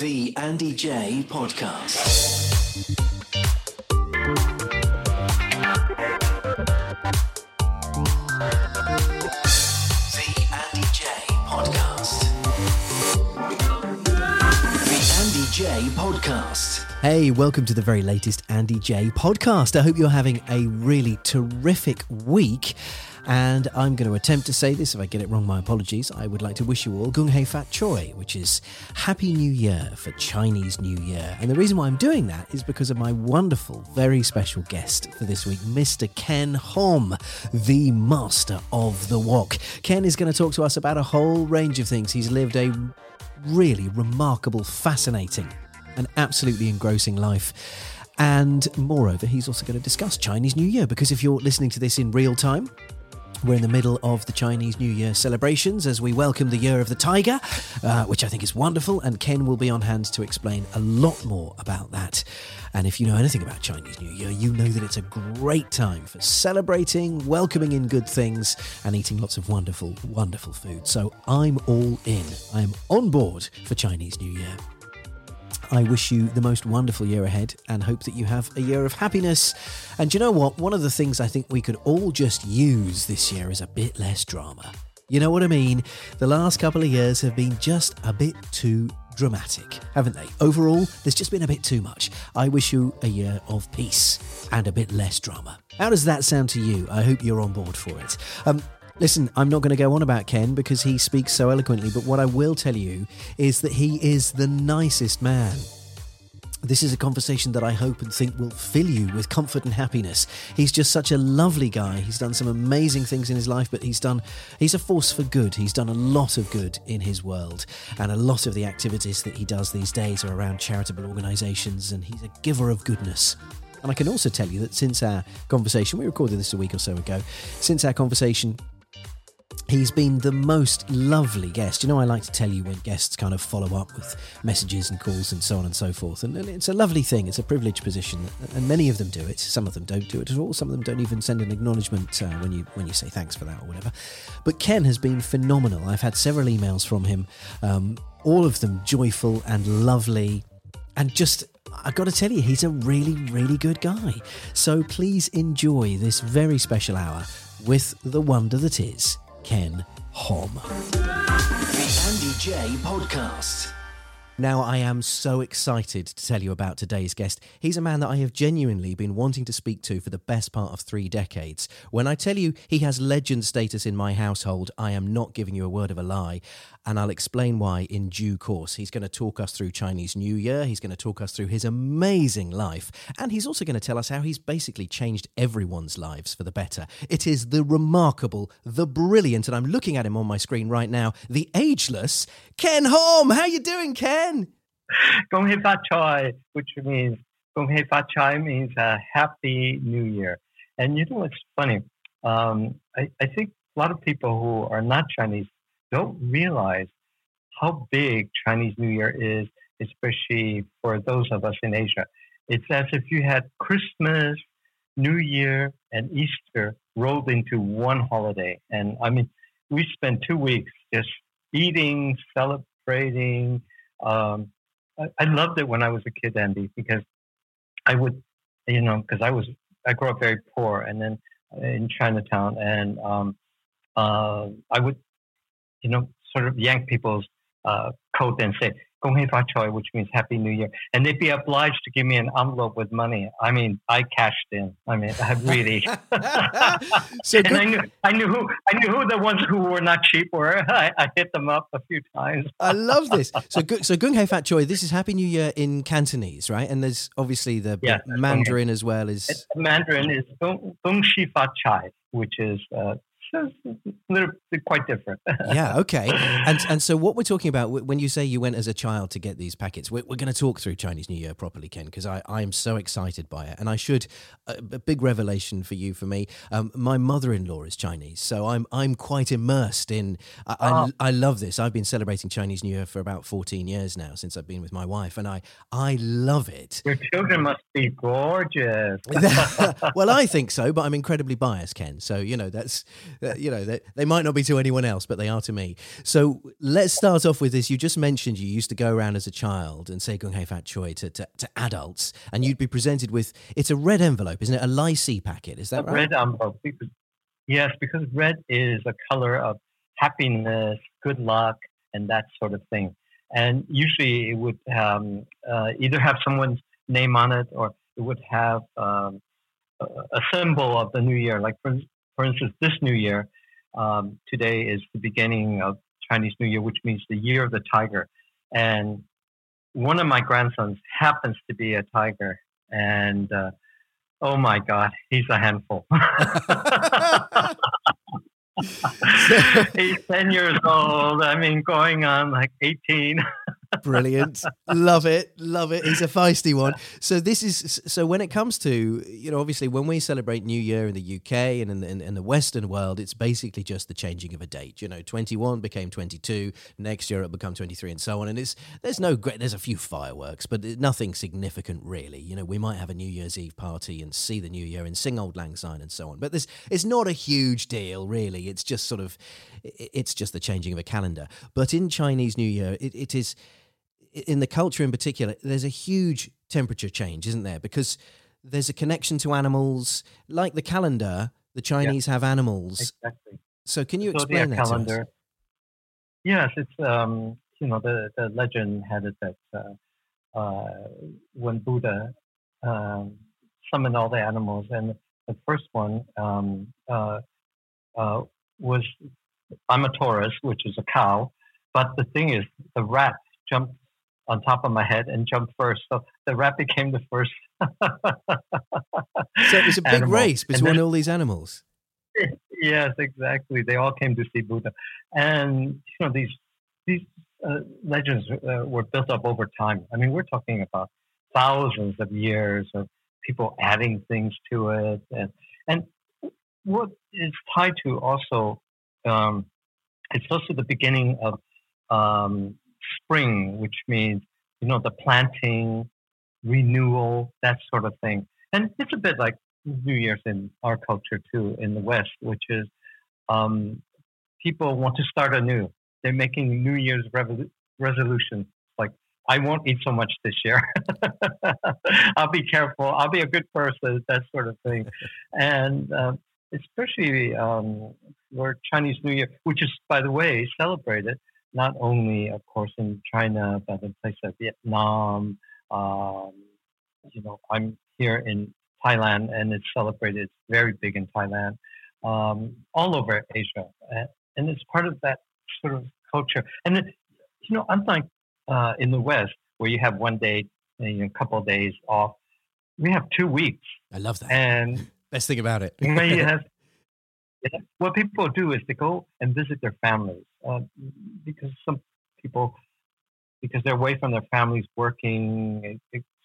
The Andy Jaye Podcast. The Andy Jaye Podcast. The Andy Jaye Podcast. Hey, welcome to the very latest Andy Jaye podcast. I hope you're having a really terrific week. And I'm going to attempt to say this. If I get it wrong, my apologies. I would like to wish you all Gung Hei Fat Choi, which is Happy New Year for Chinese New Year. And the reason why I'm doing that is because of my wonderful, very special guest for this week, Mr. Ken Hom, the master of the wok. Ken is going to talk to us about a whole range of things. He's lived a really remarkable, fascinating, and absolutely engrossing life. And moreover, he's also going to discuss Chinese New Year because if you're listening to this in real time, we're in the middle of the Chinese New Year celebrations as we welcome the Year of the Tiger, uh, which I think is wonderful. And Ken will be on hand to explain a lot more about that. And if you know anything about Chinese New Year, you know that it's a great time for celebrating, welcoming in good things, and eating lots of wonderful, wonderful food. So I'm all in. I am on board for Chinese New Year. I wish you the most wonderful year ahead and hope that you have a year of happiness. And you know what? One of the things I think we could all just use this year is a bit less drama. You know what I mean? The last couple of years have been just a bit too dramatic, haven't they? Overall, there's just been a bit too much. I wish you a year of peace and a bit less drama. How does that sound to you? I hope you're on board for it. Um, Listen, I'm not going to go on about Ken because he speaks so eloquently, but what I will tell you is that he is the nicest man. This is a conversation that I hope and think will fill you with comfort and happiness. He's just such a lovely guy. He's done some amazing things in his life, but he's done he's a force for good. He's done a lot of good in his world. And a lot of the activities that he does these days are around charitable organizations and he's a giver of goodness. And I can also tell you that since our conversation, we recorded this a week or so ago, since our conversation, He's been the most lovely guest. You know, I like to tell you when guests kind of follow up with messages and calls and so on and so forth. And, and it's a lovely thing. It's a privileged position, and many of them do it. Some of them don't do it at all. Some of them don't even send an acknowledgement uh, when you when you say thanks for that or whatever. But Ken has been phenomenal. I've had several emails from him, um, all of them joyful and lovely, and just I've got to tell you, he's a really, really good guy. So please enjoy this very special hour with the wonder that is Ken Hom. The Andy Jaye Podcast. Now, I am so excited to tell you about today's guest. He's a man that I have genuinely been wanting to speak to for the best part of three decades. When I tell you he has legend status in my household, I am not giving you a word of a lie and I'll explain why in due course. He's going to talk us through Chinese New Year, he's going to talk us through his amazing life, and he's also going to tell us how he's basically changed everyone's lives for the better. It is the remarkable, the brilliant, and I'm looking at him on my screen right now, the ageless Ken Hom. How you doing, Ken? Gong Hei Fa Choi, which means Gong Hei Fa Choi means a Happy New Year. And you know what's funny? Um, I, I, think a lot of people who are not Chinese don't realize how big Chinese New Year is, especially for those of us in Asia. It's as if you had Christmas, New Year, and Easter rolled into one holiday. And I mean, we spent two weeks just eating, celebrating. Um, I, I loved it when I was a kid, Andy, because I would, you know, because I was, I grew up very poor and then in Chinatown, and um, uh, I would, you know, sort of yank people's uh, coat and say, Gong Hei Fa Choi, which means Happy New Year. And they'd be obliged to give me an envelope with money. I mean, I cashed in. I mean, I really. So and I knew, I knew who, I knew who the ones who were not cheap were. I, I hit them up a few times. I love this. So, so Gung Hei Fat Choi, this is Happy New Year in Cantonese, right? And there's obviously the Yeah, Mandarin as well as. Mandarin is Gong Xi Fa Cai, which is uh, a little quite different. yeah, okay. And and so what we're talking about when you say you went as a child to get these packets, we're, we're going to talk through Chinese New Year properly, Ken, because I, I am so excited by it. And I should a, a big revelation for you for me. Um, my mother-in-law is Chinese, so I'm I'm quite immersed in. I, I, ah. I love this. I've been celebrating Chinese New Year for about 14 years now since I've been with my wife, and I I love it. Your children must be gorgeous. well, I think so, but I'm incredibly biased, Ken. So you know that's uh, you know they, they might not be to anyone else, but they are to me. So let's start off with this. You just mentioned you used to go around as a child and say "Gung Hei Fat Choi" to, to, to adults, and you'd be presented with it's a red envelope, isn't it? A Si packet, is that a right? Red envelope. Because, yes, because red is a color of happiness, good luck, and that sort of thing. And usually, it would um, uh, either have someone's name on it, or it would have um, a symbol of the new year. Like for, for instance, this new year, um, today is the beginning of Chinese New Year, which means the year of the tiger. And one of my grandsons happens to be a tiger, and uh, oh my God, he's a handful. he's 10 years old. I mean, going on like 18. Brilliant. love it. Love it. He's a feisty one. So this is so when it comes to, you know, obviously when we celebrate New Year in the UK and in the, in, in the Western world, it's basically just the changing of a date. You know, 21 became 22, next year it'll become 23 and so on. And it's there's no great there's a few fireworks, but nothing significant really. You know, we might have a New Year's Eve party and see the New Year and sing Auld Lang Syne and so on. But this it's not a huge deal really. It's just sort of it's just the changing of a calendar. But in Chinese New Year, it, it is in the culture in particular, there's a huge temperature change, isn't there? Because there's a connection to animals, like the calendar. The Chinese yeah, have animals. Exactly. So can you explain that calendar. to us? Yes, it's um, you know the the legend had it that uh, uh, when Buddha um, summoned all the animals, and the first one um, uh, uh was I'm a Taurus, which is a cow, but the thing is, the rat jumped on top of my head and jumped first. So the rat became the first. so it was a big animal. race between all these animals. Yes, exactly. They all came to see Buddha, and you know these these uh, legends uh, were built up over time. I mean, we're talking about thousands of years of people adding things to it, and and what is tied to also, um, it's also the beginning of um, spring, which means, you know, the planting, renewal, that sort of thing. And it's a bit like New Year's in our culture too, in the West, which is um, people want to start anew. They're making New Year's revolu- resolutions like, I won't eat so much this year. I'll be careful. I'll be a good person, that sort of thing. And uh, especially um, for Chinese New Year, which is, by the way, celebrated not only, of course, in China, but in places like Vietnam. Um, you know, I'm here in Thailand, and it's celebrated. It's very big in Thailand, um, all over Asia, and it's part of that sort of culture. And it, you know, unlike uh, in the West, where you have one day, you know, a couple of days off, we have two weeks. I love that. And best thing about it. have what people do is they go and visit their families because some people because they're away from their families working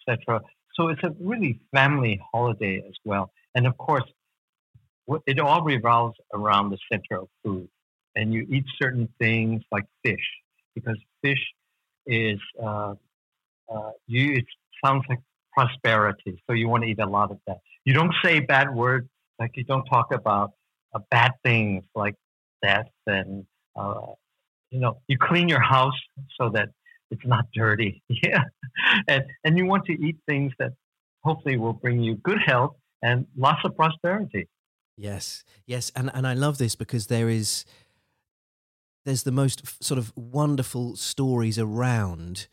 etc so it's a really family holiday as well. And of course it all revolves around the center of food. And you eat certain things like fish because fish is uh, uh, you it sounds like prosperity so you want to eat a lot of that. You don't say bad words like you don't talk about uh, bad things like death and uh, you know you clean your house so that it's not dirty. Yeah. And and you want to eat things that hopefully will bring you good health and lots of prosperity. Yes. Yes. And and i love this because there is there's the most sort of wonderful stories around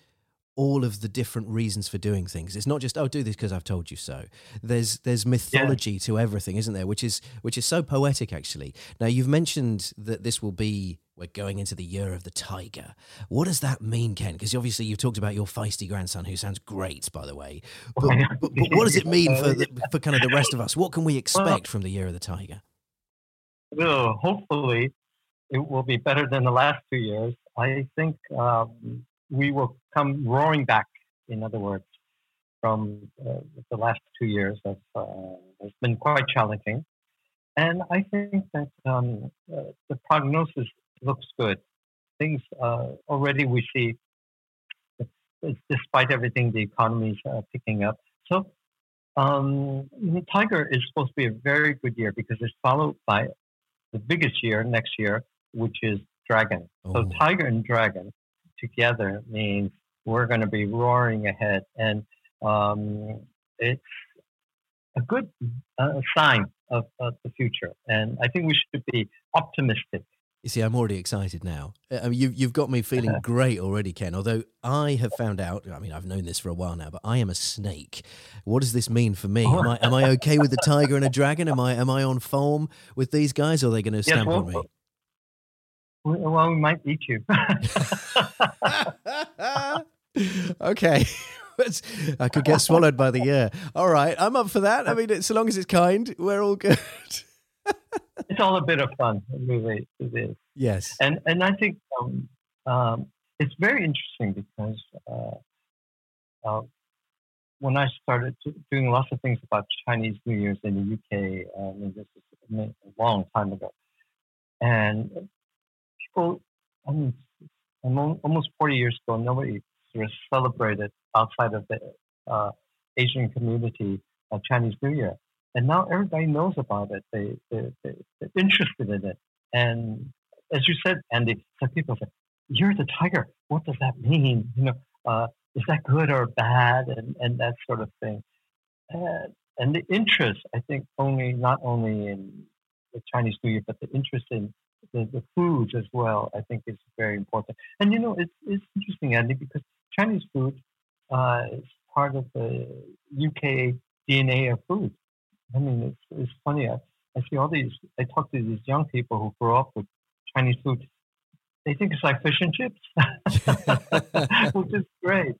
all of the different reasons for doing things. It's not just oh do this because I've told you so. There's there's mythology yeah. to everything, isn't there? Which is which is so poetic actually. Now you've mentioned that this will be we're going into the year of the tiger. What does that mean, Ken? Because obviously you've talked about your feisty grandson, who sounds great, by the way. But, but, but what does it mean for the, for kind of the rest of us? What can we expect well, from the year of the tiger? will hopefully it will be better than the last two years. I think um, we will come roaring back. In other words, from uh, the last two years have uh, has been quite challenging, and I think that um, uh, the prognosis looks good. Things uh, already we see, despite everything, the economy is uh, picking up. So um, Tiger is supposed to be a very good year because it's followed by the biggest year next year, which is Dragon. Oh. So Tiger and Dragon together means we're going to be roaring ahead, and um, it's a good uh, sign of, of the future. And I think we should be optimistic you see, I'm already excited now. I mean, you've, you've got me feeling great already, Ken. Although I have found out, I mean, I've known this for a while now, but I am a snake. What does this mean for me? Am I, am I okay with the tiger and a dragon? Am I am I on form with these guys, or are they going to stamp yes, well, on me? Well, we might eat you. okay. I could get swallowed by the year. All right, I'm up for that. I mean, so long as it's kind, we're all good it's all a bit of fun. It really it is. Yes. And and I think um, um, it's very interesting because uh, uh, when I started doing lots of things about Chinese New Year's in the UK, I mean, this is a long time ago, and people, mean, almost 40 years ago, nobody sort of celebrated outside of the uh, Asian community Chinese New Year and now everybody knows about it. They, they, they, are interested in it. And as you said, Andy, some people say, you're the tiger. What does that mean? You know, uh, is that good or bad? And, and that sort of thing. Uh, and the interest, I think, only not only in the Chinese New Year, but the interest in the, the foods as well, I think is very important. And you know, it's, it's interesting, Andy, because Chinese food uh, is part of the UK DNA of food. I mean, it's, it's funny. I, I see all these, I talk to these young people who grow up with Chinese food. They think it's like fish and chips, which is great.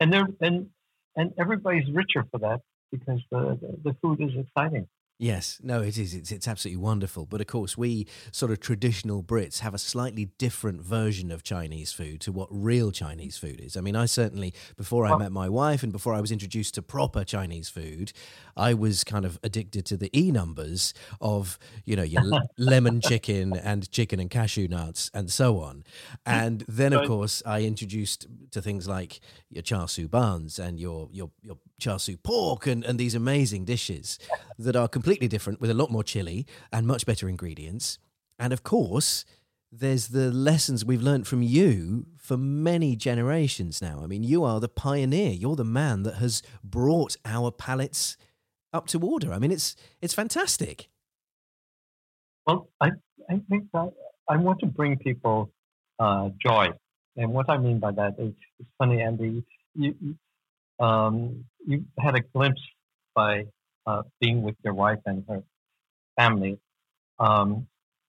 And they're, and, and everybody's richer for that because the, the, the food is exciting. Yes, no, it is. It's, it's absolutely wonderful. But of course, we sort of traditional Brits have a slightly different version of Chinese food to what real Chinese food is. I mean, I certainly, before I met my wife and before I was introduced to proper Chinese food, I was kind of addicted to the E numbers of, you know, your lemon chicken and chicken and cashew nuts and so on. And then, of course, I introduced to things like your char siu buns and your, your, your char siu pork and, and these amazing dishes that are completely different with a lot more chili and much better ingredients. And of course, there's the lessons we've learned from you for many generations now. I mean, you are the pioneer. You're the man that has brought our palates up to order. I mean, it's it's fantastic. Well, I I think that I want to bring people uh, joy, and what I mean by that is, it's funny, Andy. You, um, you had a glimpse by uh, being with your wife and her family, um,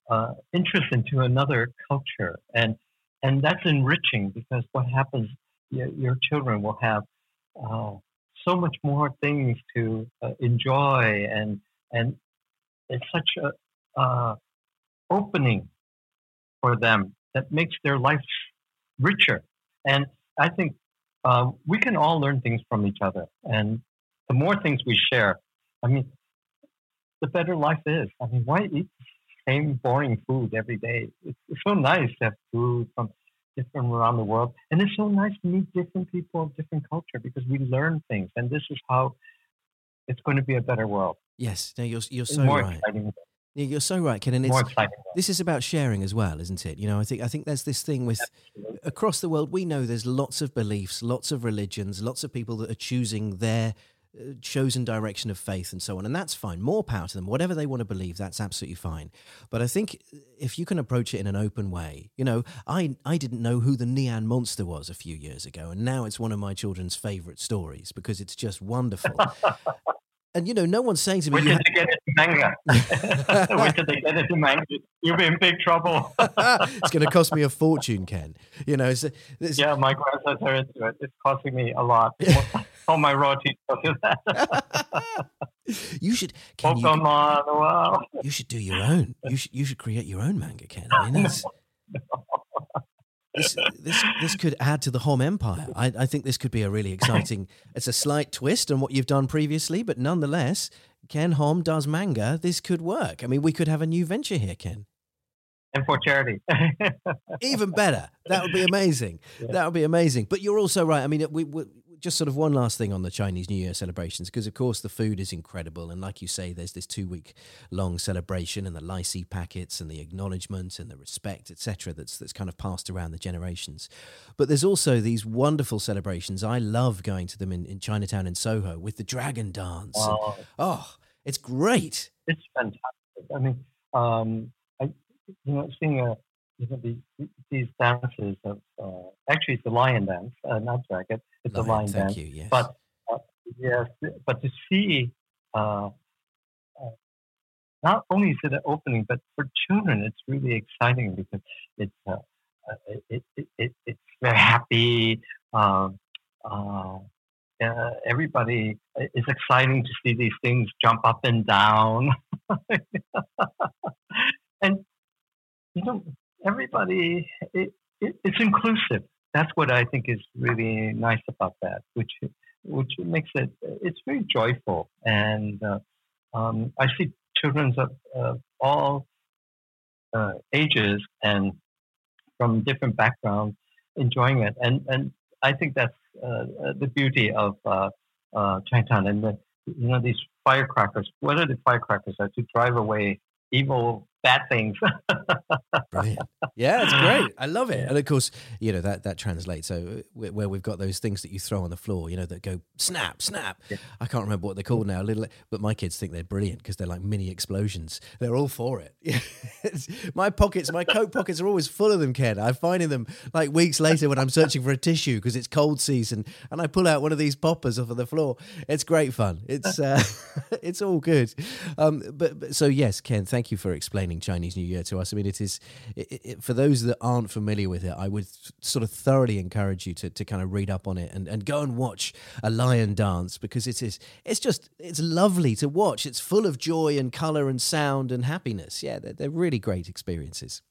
uh, interest into another culture, and and that's enriching because what happens, your, your children will have uh, so much more things to uh, enjoy, and and it's such a uh, opening for them that makes their life richer. And I think uh, we can all learn things from each other. And the more things we share, I mean, the better life is. I mean, why eat the same boring food every day? It's, it's so nice to have food from different around the world. And it's so nice to meet different people of different culture because we learn things. And this is how it's going to be a better world. Yes, no, you're, you're so right. Exciting. Yeah, you're so right, Ken. And it's, this is about sharing as well, isn't it? You know, I think I think there's this thing with Absolutely. across the world. We know there's lots of beliefs, lots of religions, lots of people that are choosing their uh, chosen direction of faith and so on, and that's fine. More power to them. Whatever they want to believe, that's absolutely fine. But I think if you can approach it in an open way, you know, I I didn't know who the Nian monster was a few years ago, and now it's one of my children's favorite stories because it's just wonderful. and you know, no one's saying to me. Wait till they get it manga. Wait till they get it manga. You'll be in big trouble. it's going to cost me a fortune, Ken. You know. It's, it's, yeah, my grandsons are into it. It's costing me a lot. All my royalties to that. You should. Ken, you, Pokemon. Wow. you should do your own. You should. You should create your own manga, Ken. I mean, that's, this, this this could add to the Hom empire. I, I think this could be a really exciting. It's a slight twist on what you've done previously, but nonetheless, Ken Hom does manga. This could work. I mean, we could have a new venture here, Ken. And for charity. Even better. That would be amazing. That would be amazing. But you're also right. I mean, we, we just sort of one last thing on the Chinese New Year celebrations, because of course the food is incredible, and like you say, there's this two week long celebration, and the lai see packets, and the acknowledgement, and the respect, etc. That's that's kind of passed around the generations. But there's also these wonderful celebrations. I love going to them in, in Chinatown in Soho with the dragon dance. and- oh, it's great. it's fantastic. I mean, um, I, you know, seeing a, you know, these, these dances of, uh, actually it's a lion dance, uh, not dragon, it's Lion, a lion thank dance. you. Yes. But uh, yes, but to see, uh, uh, not only is it an opening, but for children, it's really exciting because it's uh, uh, it, it, it, it's very happy. Um, uh, uh, everybody it's exciting to see these things jump up and down, and you know everybody it, it, it's inclusive. That's what I think is really nice about that, which which makes it it's very joyful, and uh, um, I see children of uh, all uh, ages and from different backgrounds enjoying it, and and I think that's uh, the beauty of uh, uh, Chinatown and the you know these firecrackers. What are the firecrackers? Are to drive away evil bad things. Brilliant. Yeah, it's great. I love it. And of course, you know that that translates. So where we've got those things that you throw on the floor, you know, that go snap, snap. Yeah. I can't remember what they're called now. Little, but my kids think they're brilliant because they're like mini explosions. They're all for it. My pockets, my coat pockets are always full of them. Ken, I'm finding them like weeks later when I'm searching for a tissue because it's cold season, and I pull out one of these poppers off of the floor. It's great fun. It's uh, it's all good. Um, but, but so yes, Ken, thank you for explaining Chinese New Year to us. I mean, it is it, it, for those that aren't familiar with it. I would sort of thoroughly encourage you to, to kind of read up on it and, and go and watch a lion dance because it is it's just it's lovely to watch. It's full of joy and color and sound and happiness. Yeah, they're, they're really great experiences.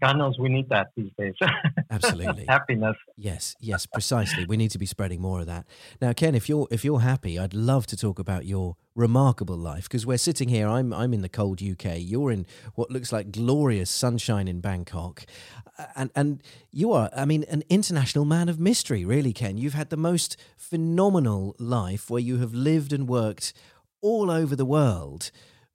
God knows we need that these days. Absolutely. Happiness. Yes, yes, precisely. We need to be spreading more of that. Now, Ken, if you're if you're happy, I'd love to talk about your remarkable life because we're sitting here. I'm I'm in the cold UK. You're in what looks like glorious sunshine in Bangkok, and and you are, I mean, an international man of mystery, really, Ken. You've had the most phenomenal life where you have lived and worked all over the world,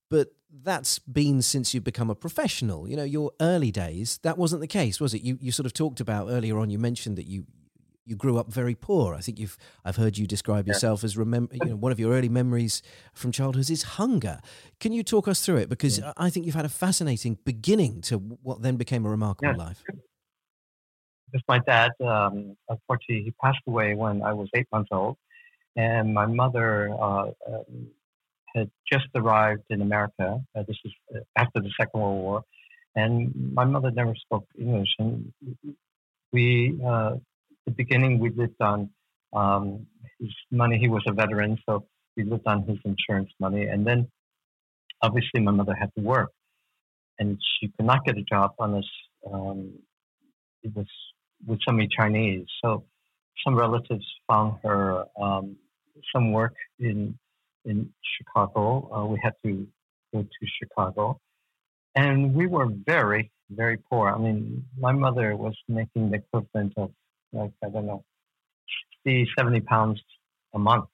but that's been since you've become a professional. You know, your early days, that wasn't the case, was it? You you sort of talked about earlier on. You mentioned that you you grew up very poor. I think you've I've heard you describe yourself as remember. You know, one of your early memories from childhood is hunger. Can you talk us through it? Because I I think you've had a fascinating beginning to what then became a remarkable Yeah. life. Because my dad, um, unfortunately, he passed away when I was eight months old, and my mother uh, um, had just arrived in America. Uh, this is uh, after the Second World War, and my mother never spoke English. And we, uh, the beginning, we lived on um, his money. He was a veteran, so we lived on his insurance money. And then, obviously, my mother had to work, and she could not get a job unless um, it was with somebody Chinese. So some relatives found her um, some work in in Chicago. Uh, we had to go to Chicago, and we were very very poor. I mean, my mother was making the equivalent of like I don't know, 60, 70 pounds a month,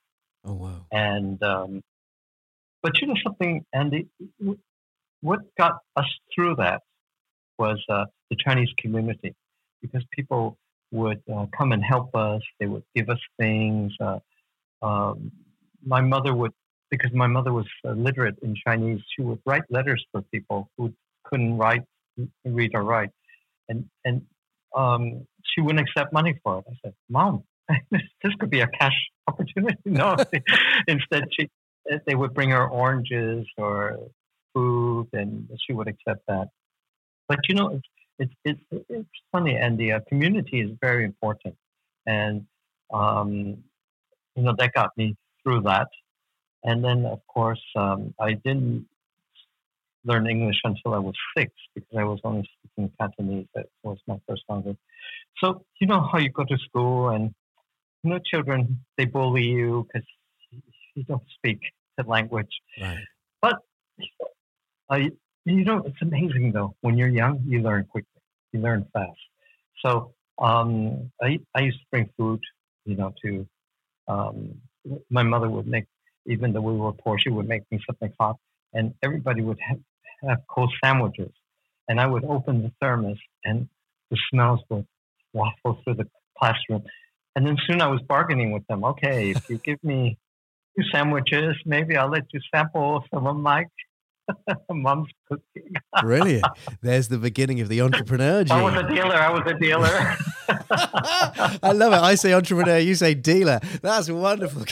Oh wow! and um, but you know something, Andy, what got us through that was uh, the Chinese community because people would uh, come and help us. They would give us things. Uh, um, my mother would, because my mother was uh, literate in Chinese, she would write letters for people who couldn't write, read or write, and and um, she wouldn't accept money for it. I said, "Mom, this, could be a cash opportunity." No, instead she they would bring her oranges or food, and she would accept that. But you know, it's it's it's, it's funny, and the uh, community is very important, and um, you know that got me through that. And then, of course, um, I didn't learn English until I was six because I was only speaking Cantonese. That was my first language. So, you know how you go to school and, you know, children, they bully you because you don't speak the language. Right. But I, you know, it's amazing though. When you're young, you learn quickly. You learn fast. So um, I, I used to bring food, you know, to um, my mother would make, even though we were poor, she would make me something hot, and everybody would have, have cold sandwiches. And I would open the thermos, and the smells would waffle through the classroom. And then soon I was bargaining with them. Okay, if you give me two sandwiches, maybe I'll let you sample some of my mom's cooking. Brilliant. There's the beginning of the entrepreneur I was a dealer. I was a dealer. I love it. I say entrepreneur, you say dealer. That's wonderful.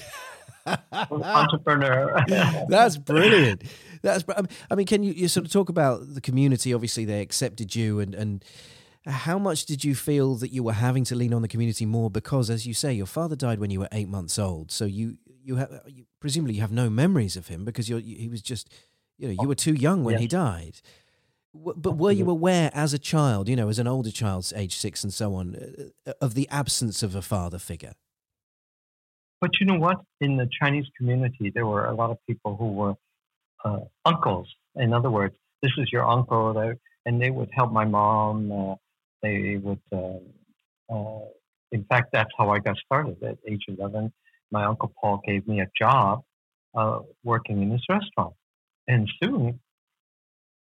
entrepreneur. That's brilliant. That's. I mean, can you, you sort of talk about the community? Obviously, they accepted you, and and how much did you feel that you were having to lean on the community more? Because, as you say, your father died when you were eight months old, so you you have you, presumably you have no memories of him because you're, you, he was just you know you were too young when he died. But were you aware as a child, you know, as an older child, age six and so on, uh, of the absence of a father figure? But you know what? In the Chinese community, there were a lot of people who were uh, uncles. In other words, this is your uncle, and they would help my mom. Uh, they would, uh, uh, in fact, that's how I got started at age 11. My uncle Paul gave me a job uh, working in this restaurant. And soon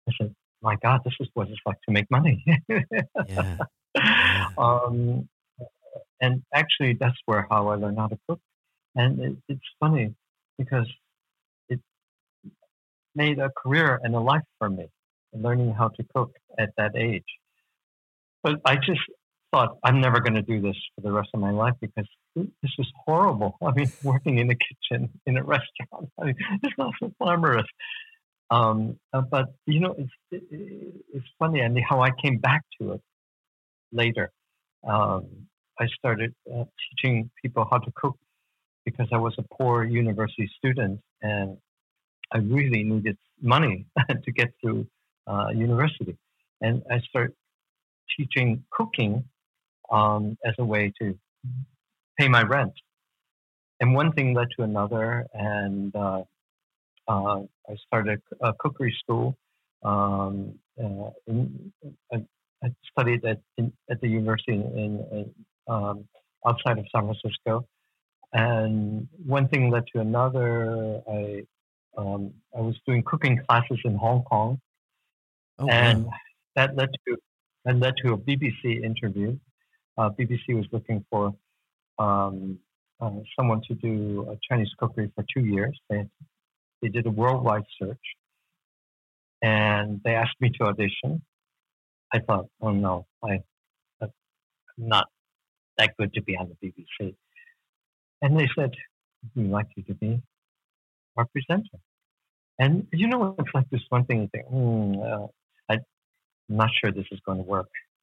I said, my God, this is what it's like to make money. Yeah. Yeah. um, and actually, that's where how I learned how to cook. And it, it's funny because it made a career and a life for me, learning how to cook at that age. But I just thought I'm never going to do this for the rest of my life because this is horrible. I mean, working in the kitchen in a restaurant, I mean, it's not so glamorous. Um, uh, but you know, it's it, it's funny, and how I came back to it later. Um, I started uh, teaching people how to cook because I was a poor university student and I really needed money to get through uh, university. And I started teaching cooking um, as a way to pay my rent. And one thing led to another, and uh, uh, I started a cookery school. Um, uh, in, I, I studied at in, at the university in, in um, outside of San Francisco, and one thing led to another. I um, I was doing cooking classes in Hong Kong, Oh, and wow. that led to that led to a BBC interview. Uh, BBC was looking for um, uh, someone to do Chinese cookery for two years. They they did a worldwide search, and they asked me to audition. I thought, oh no, I, I'm not that good to be on the BBC. And they said, we'd like you to be our presenter. And you know, it's like this one thing you think, I, I'm not sure this is going to work.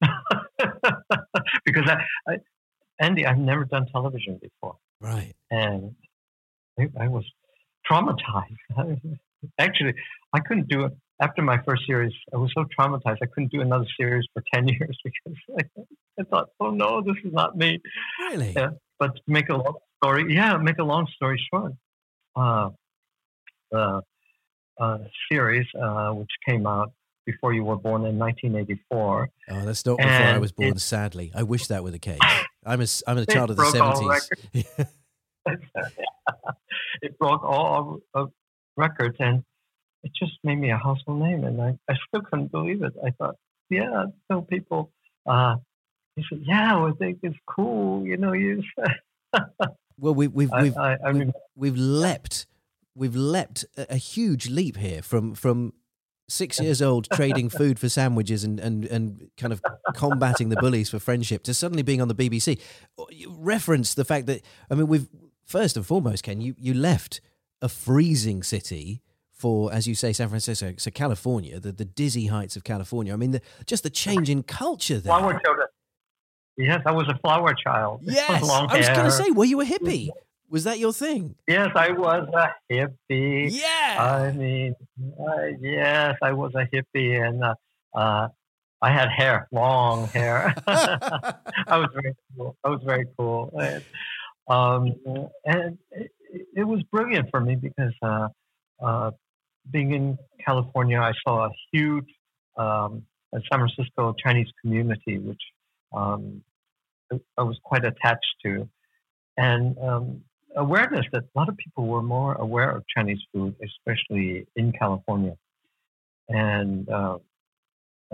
because I, I, Andy, I've never done television before. right. And I, I was traumatized. Actually, I couldn't do it. After my first series, I was so traumatized, I couldn't do another series for 10 years because I, I thought, oh no, this is not me. Really? Yeah. But to make a long story, yeah, make a long story short, uh, the uh, series, uh, which came out before you were born in 1984, Oh, that's not before I was born, it- sadly. I wish that were the case. I'm a, I'm a child of the 70s. it broke all of records and it just made me a household name and I, I still couldn't believe it. I thought, yeah, so people uh he said, Yeah, I think it's cool, you know, you well, we, we've, we've, I, I we've, we've leapt, we've leapt a huge leap here from, from six years old trading food for sandwiches and, and, and kind of combating the bullies for friendship to suddenly being on the BBC. You reference the fact that, I mean, we've, first and foremost, Ken, you, you left a freezing city for, as you say, San Francisco, so California, the, the dizzy heights of California. I mean, the, just the change in culture there. flower children. Yes, I was a flower child. Yes, Long I was going to say, were you a hippie? Was that your thing? Yes, I was a hippie. Yeah. I mean, uh, yes, I was a hippie, and uh, uh, I had hair, long hair. I was very cool. I was very cool, and, um, and it, it was brilliant for me because uh, uh, being in California, I saw a huge um, San Francisco Chinese community, which um, I was quite attached to, and um, awareness that a lot of people were more aware of Chinese food, especially in California. And uh,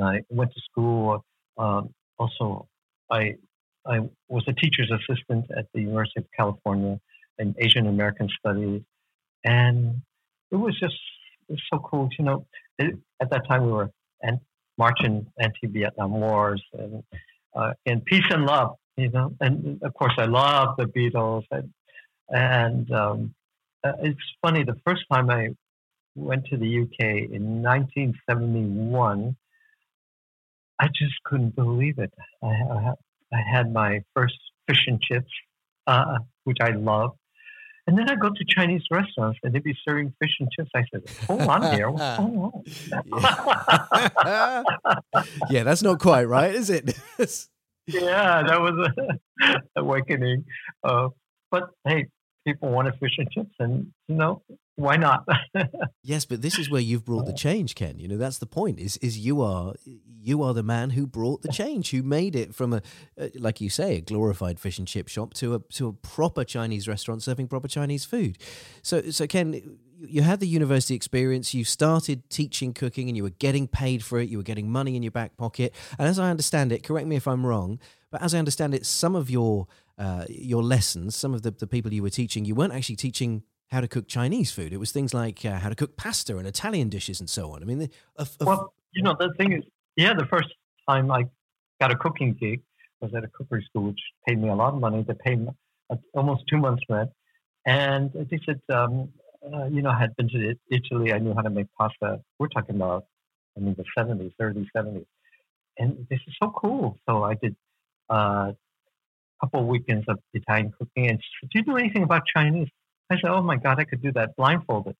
I went to school. Um, also, I I was a teacher's assistant at the University of California in Asian American Studies, and it was just it was so cool. You know, it, at that time we were an, marching anti-Vietnam wars and uh, and peace and love. You know, and of course I love the Beatles and and um, uh, it's funny. The first time I went to the UK in 1971, I just couldn't believe it. I, I, I had my first fish and chips, uh, which I love. And then I go to Chinese restaurants and they'd be serving fish and chips. I said, hold on here. What's going on? yeah. yeah, that's not quite right, is it? yeah, that was an awakening. Uh, but hey, people wanted fish and chips, and you know why not? yes, but this is where you've brought the change, Ken. You know that's the point. Is is you are you are the man who brought the change, who made it from a, like you say, a glorified fish and chip shop to a to a proper Chinese restaurant serving proper Chinese food. So so Ken, you had the university experience, you started teaching cooking and you were getting paid for it, you were getting money in your back pocket. And as I understand it, correct me if I'm wrong, but as I understand it, some of your uh, your lessons, some of the, the people you were teaching, you weren't actually teaching how to cook Chinese food. It was things like uh, how to cook pasta and Italian dishes and so on. I mean, the, well, you know, the thing is, yeah, the first time I got a cooking gig was at a cookery school, which paid me a lot of money. They paid me almost two months' rent. And they said, um, uh, you know, I had been to Italy. I knew how to make pasta. We're talking about, I mean, the 70s, 30s, 70s. And this is so cool. So I did uh, couple of weekends of Italian cooking. And she said, "Do you know anything about Chinese?" I said, "Oh my God, I could do that blindfolded."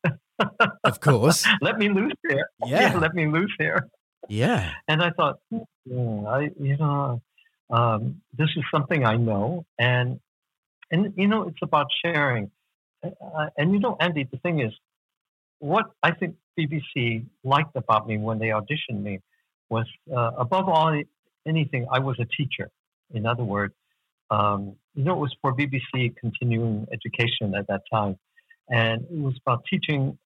of course. let me loose here. Yeah. yeah. let me loose here. Yeah. And I thought, hmm, I you know, um, this is something I know, and and you know, it's about sharing. Uh, and you know, Andy, the thing is, what I think BBC liked about me when they auditioned me was, uh, above all anything, I was a teacher. In other words, um, you know, it was for BBC continuing education at that time. And it was about teaching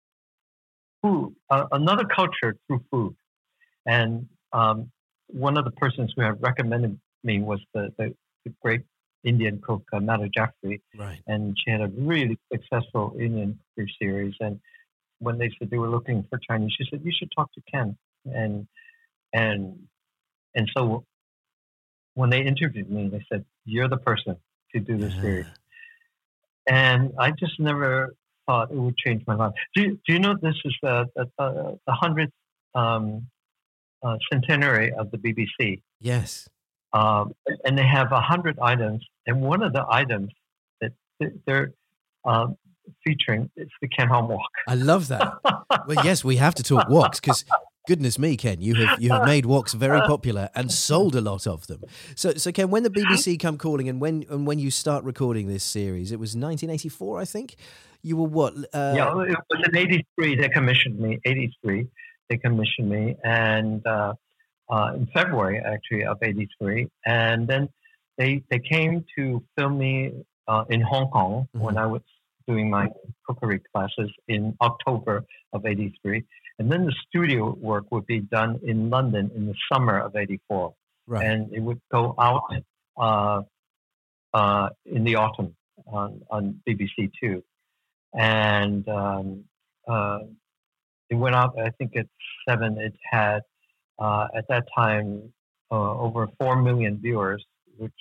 food, uh, another culture through food. And um, one of the persons who had recommended me was the, the, the great Indian cook, uh, Madhur Jaffrey. Right. And she had a really successful Indian cookery series. And when they said they were looking for Chinese, she said, you should talk to Ken. And, and, and so when they interviewed me, they said, "You're the person to do this series," and I just never thought it would change my life. Do, do you know this is the the, the hundredth um, uh, centenary of the BBC? Yes. Um, and they have a hundred items, and one of the items that they're um, featuring is the Ken Hom Walk. I love that. well, yes, we have to talk woks because goodness me, Ken, you have you have made woks very popular and sold a lot of them. So, so Ken, when the BBC come calling and when and when you start recording this series, it was 1984, I think. You were what? Uh, yeah, it was in '83. They commissioned me. '83, they commissioned me, and uh, uh, in February actually of '83, and then they they came to film me uh, in Hong Kong mm-hmm. when I was doing my cookery classes in October of '83 and then the studio work would be done in London in the summer of '84, right. and it would go out uh, uh, in the autumn on, on BBC Two, and um, uh, it went out. I think at seven. It had uh, at that time uh, over four million viewers, which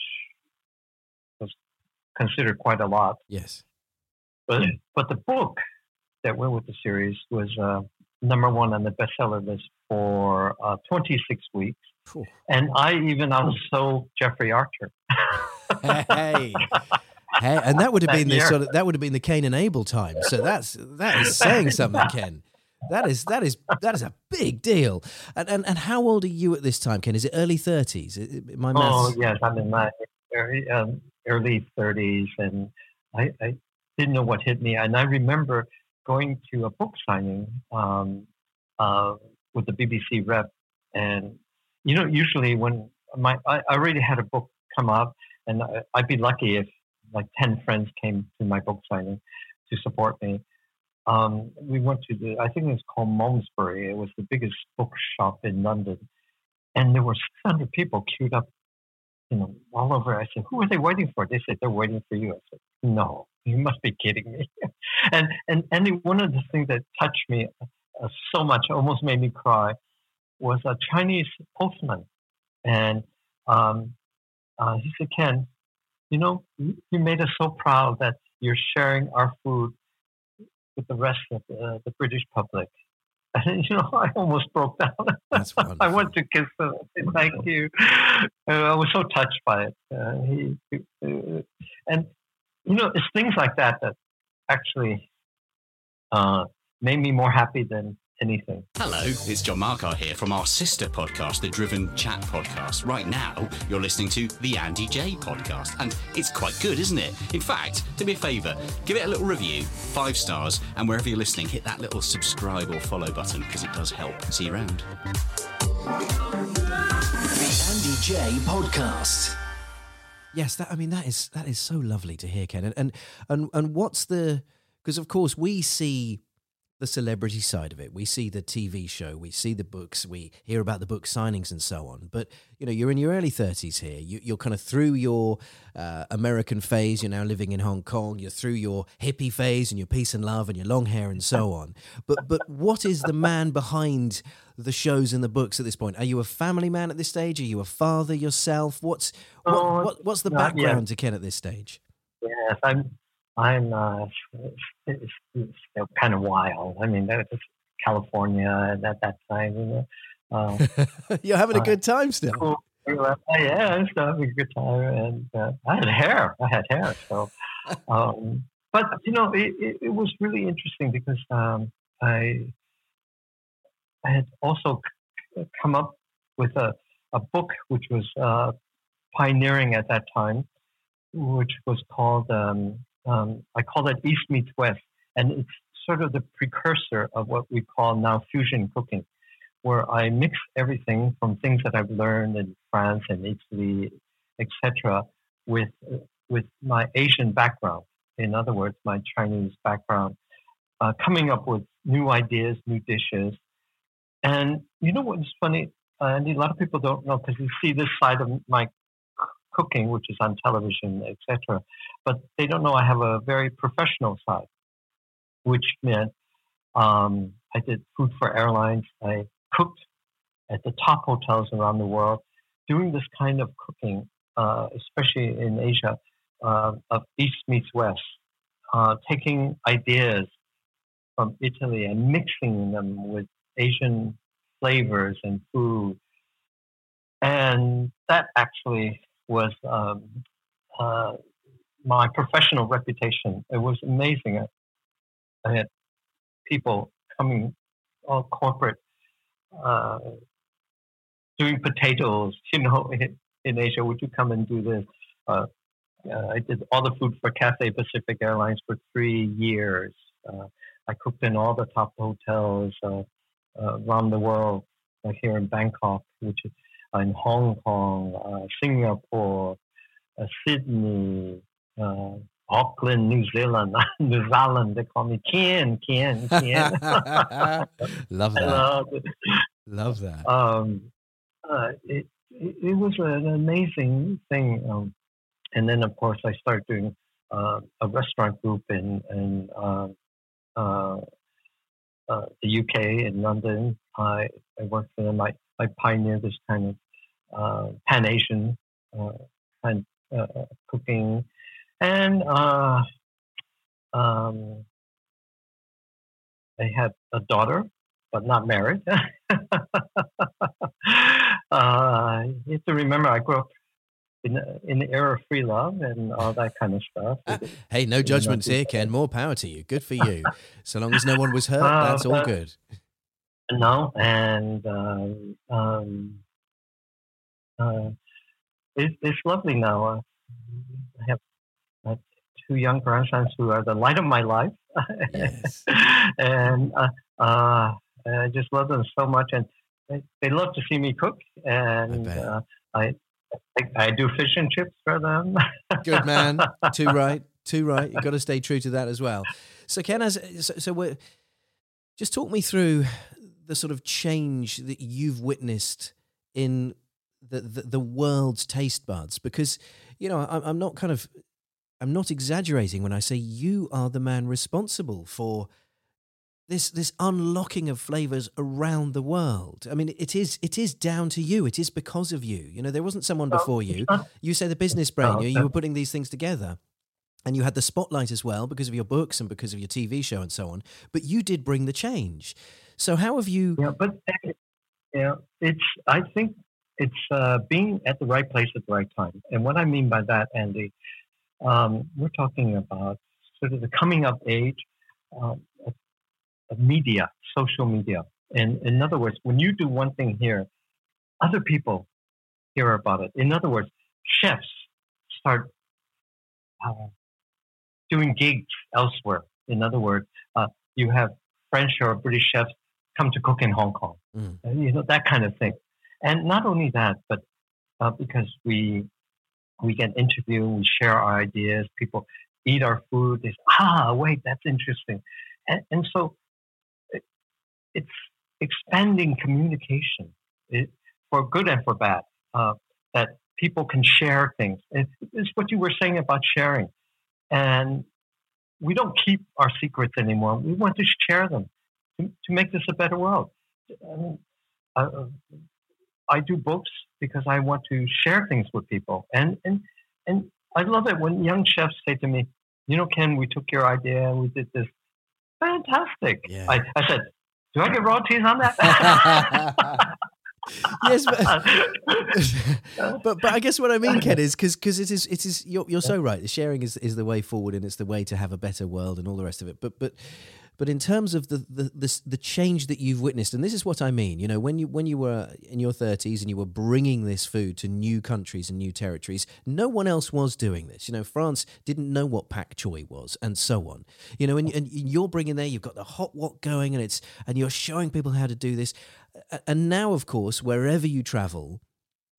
was considered quite a lot. Yes, but but the book that went with the series was uh, number one on the bestseller list for uh, 26 weeks. And I even outsold Jeffrey Archer. hey, Hey, and that would have been the sort of that would have been the Kane and Abel time. So that's that is saying something, Ken. That is that is that is a big deal. And and, and how old are you at this time, Ken? Is it early thirties? My maths. Oh yes, I'm in my early, um, early 30s, and I, I didn't know what hit me. And I remember going to a book signing um, uh, with the BBC rep, and you know, usually when my I already had a book come up, and I'd be lucky if like 10 friends came to my book signing to support me. Um, we went to the, I think it was called Malmesbury. It was the biggest bookshop in London. And there were 600 people queued up, you know, all over. I said, who are they waiting for? They said, they're waiting for you. I said, no, you must be kidding me. and, and, and one of the things that touched me uh, so much, almost made me cry, was a Chinese postman. And um, uh, he said, Ken, you know, you made us so proud that you're sharing our food with the rest of the, the British public. And, you know, I almost broke down. That's I went to kiss him. say, Thank you. Uh, I was so touched by it. Uh, he, uh, and, you know, it's things like that that actually uh, made me more happy than anything. Hello, it's John Markar here from our sister podcast, the Driven Chat Podcast. Right now, you're listening to the Andy Jaye Podcast, and it's quite good, isn't it? In fact, do me a favour, give it a little review, five stars, and wherever you're listening, hit that little subscribe or follow button because it does help. See you around. The Andy Jaye Podcast. Yes, that I mean that is that is so lovely to hear, Ken. And and and, and what's the because of course we see the celebrity side of it. We see the TV show, we see the books, we hear about the book signings and so on. But you know, you're in your early thirties here. You, you're kind of through your uh, American phase. You're now living in Hong Kong. You're through your hippie phase and your peace and love and your long hair and so on. But but what is the man behind the shows and the books at this point? Are you a family man at this stage? Are you a father yourself? What's what, Oh, what what's the background to Ken at this stage? Yes, I'm. I'm. Uh, it's, it's, it's kind of wild. I mean, that was California at that time. You know. Uh, You're having a Uh, good time still. cool. Yeah, I'm still having a good time, and uh, I had hair. I had hair. So, um, but you know, it, it, it was really interesting because um, I I had also come up with a a book which was uh, pioneering at that time, which was called um, um, I call it East meets West, and it's sort of the precursor of what we call now fusion cooking where I mix everything from things that I've learned in France and Italy, etc., with with my Asian background. In other words, my Chinese background, uh, coming up with new ideas, new dishes. And you know what's funny, Andy? A lot of people don't know because you see this side of my cooking, which is on television, etc. But they don't know I have a very professional side, which meant um, I did food for airlines. I cooked at the top hotels around the world, doing this kind of cooking, uh, especially in Asia, uh, of East meets West, uh, taking ideas from Italy and mixing them with Asian flavors and food. And that actually was um, uh, my professional reputation. It was amazing. I, I had people coming, all corporate, uh, doing potatoes. You know, in, in Asia, would you come and do this? Uh, uh, I did all the food for Cathay Pacific Airlines for three years. Uh, I cooked in all the top hotels uh, around the world, like here in Bangkok, which is uh, in Hong Kong, uh, Singapore, uh, Sydney, uh, Auckland, New Zealand, New Zealand. They call me Ken, Ken, Ken. Love that. love. Love that. Um, uh, it, it, it was an amazing thing. Um, and then, of course, I started doing uh, a restaurant group in, in uh, uh, uh, the UK in London. I, I worked for them. I, I pioneered this kind of uh, Pan Asian uh, kind uh, cooking. And uh, um, I had a daughter, but not married. uh, you have to remember, I grew up in the, in the era of free love and all that kind of stuff. hey, no judgments here, Ken. More power to you. Good for you. so long as no one was hurt, uh, that's all good. No, and uh, um, uh, it's, it's lovely now. Uh, I have uh, two young grandsons who are the light of my life, yes. and uh, uh, I just love them so much, and they, they love to see me cook, and I, uh, I, I do fish and chips for them. Good man, too right, too right. You've got to stay true to that as well. So Ken, as so, so we're just talk me through the sort of change that you've witnessed in the, the, the world's taste buds because you know I'm, I'm not kind of I'm not exaggerating when I say you are the man responsible for this this unlocking of flavors around the world. I mean, it is it is down to you. It is because of you. You know, there wasn't someone before you. You say the business brain. You, you were putting these things together, and you had the spotlight as well because of your books and because of your TV show and so on. But you did bring the change. So how have you? Yeah, but yeah, it's. I think it's uh, being at the right place at the right time. And what I mean by that, Andy, um, we're talking about sort of the coming of age um, media, social media. And in other words, when you do one thing here, other people hear about it. In other words, chefs start uh, doing gigs elsewhere. In other words, uh, you have French or British chefs come to cook in Hong Kong. Mm. You know that kind of thing. And not only that, but uh, because we we get interviewed, we share our ideas, people eat our food. They say, ah, wait, that's interesting, and, and so it's expanding communication it, for good and for bad. Uh, that people can share things. It, it's what you were saying about sharing, and we don't keep our secrets anymore. We want to share them to, to make this a better world. uh, I do books because I want to share things with people. And, and, and I love it when young chefs say to me, you know, Ken, we took your idea and we did this. Fantastic. Yeah. I, I said, do I get royalties on that? yes, but, but but I guess what I mean, Ken, is because because it is it is you're you're so right. The sharing is is the way forward, and it's the way to have a better world, and all the rest of it. But but but in terms of the, the the, the change that you've witnessed, and this is what I mean, you know, when you when you were in your thirties and you were bringing this food to new countries and new territories, no one else was doing this. You know, France didn't know what pak choi was, and so on. You know, and, and you're bringing there, you've got the hot wok going, and it's and you're showing people how to do this. And now, of course, wherever you travel,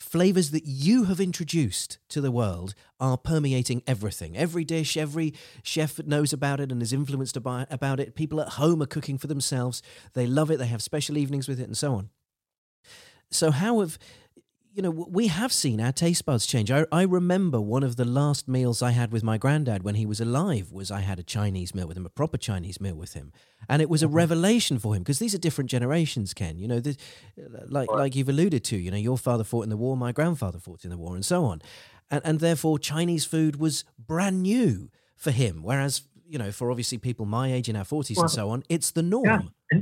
flavors that you have introduced to the world are permeating everything. Every dish, every chef knows about it and is influenced about it. People at home are cooking for themselves. They love it. They have special evenings with it and so on. So, how have you know, we have seen our taste buds change. I, I remember one of the last meals I had with my granddad when he was alive was I had a Chinese meal with him, a proper Chinese meal with him, and it was a mm-hmm. revelation for him because these are different generations. Ken, you know, the, like like you've alluded to, you know, your father fought in the war, my grandfather fought in the war, and so on, and and therefore Chinese food was brand new for him, whereas you know, for obviously people my age in our forties well, and so on, it's the norm. Yeah,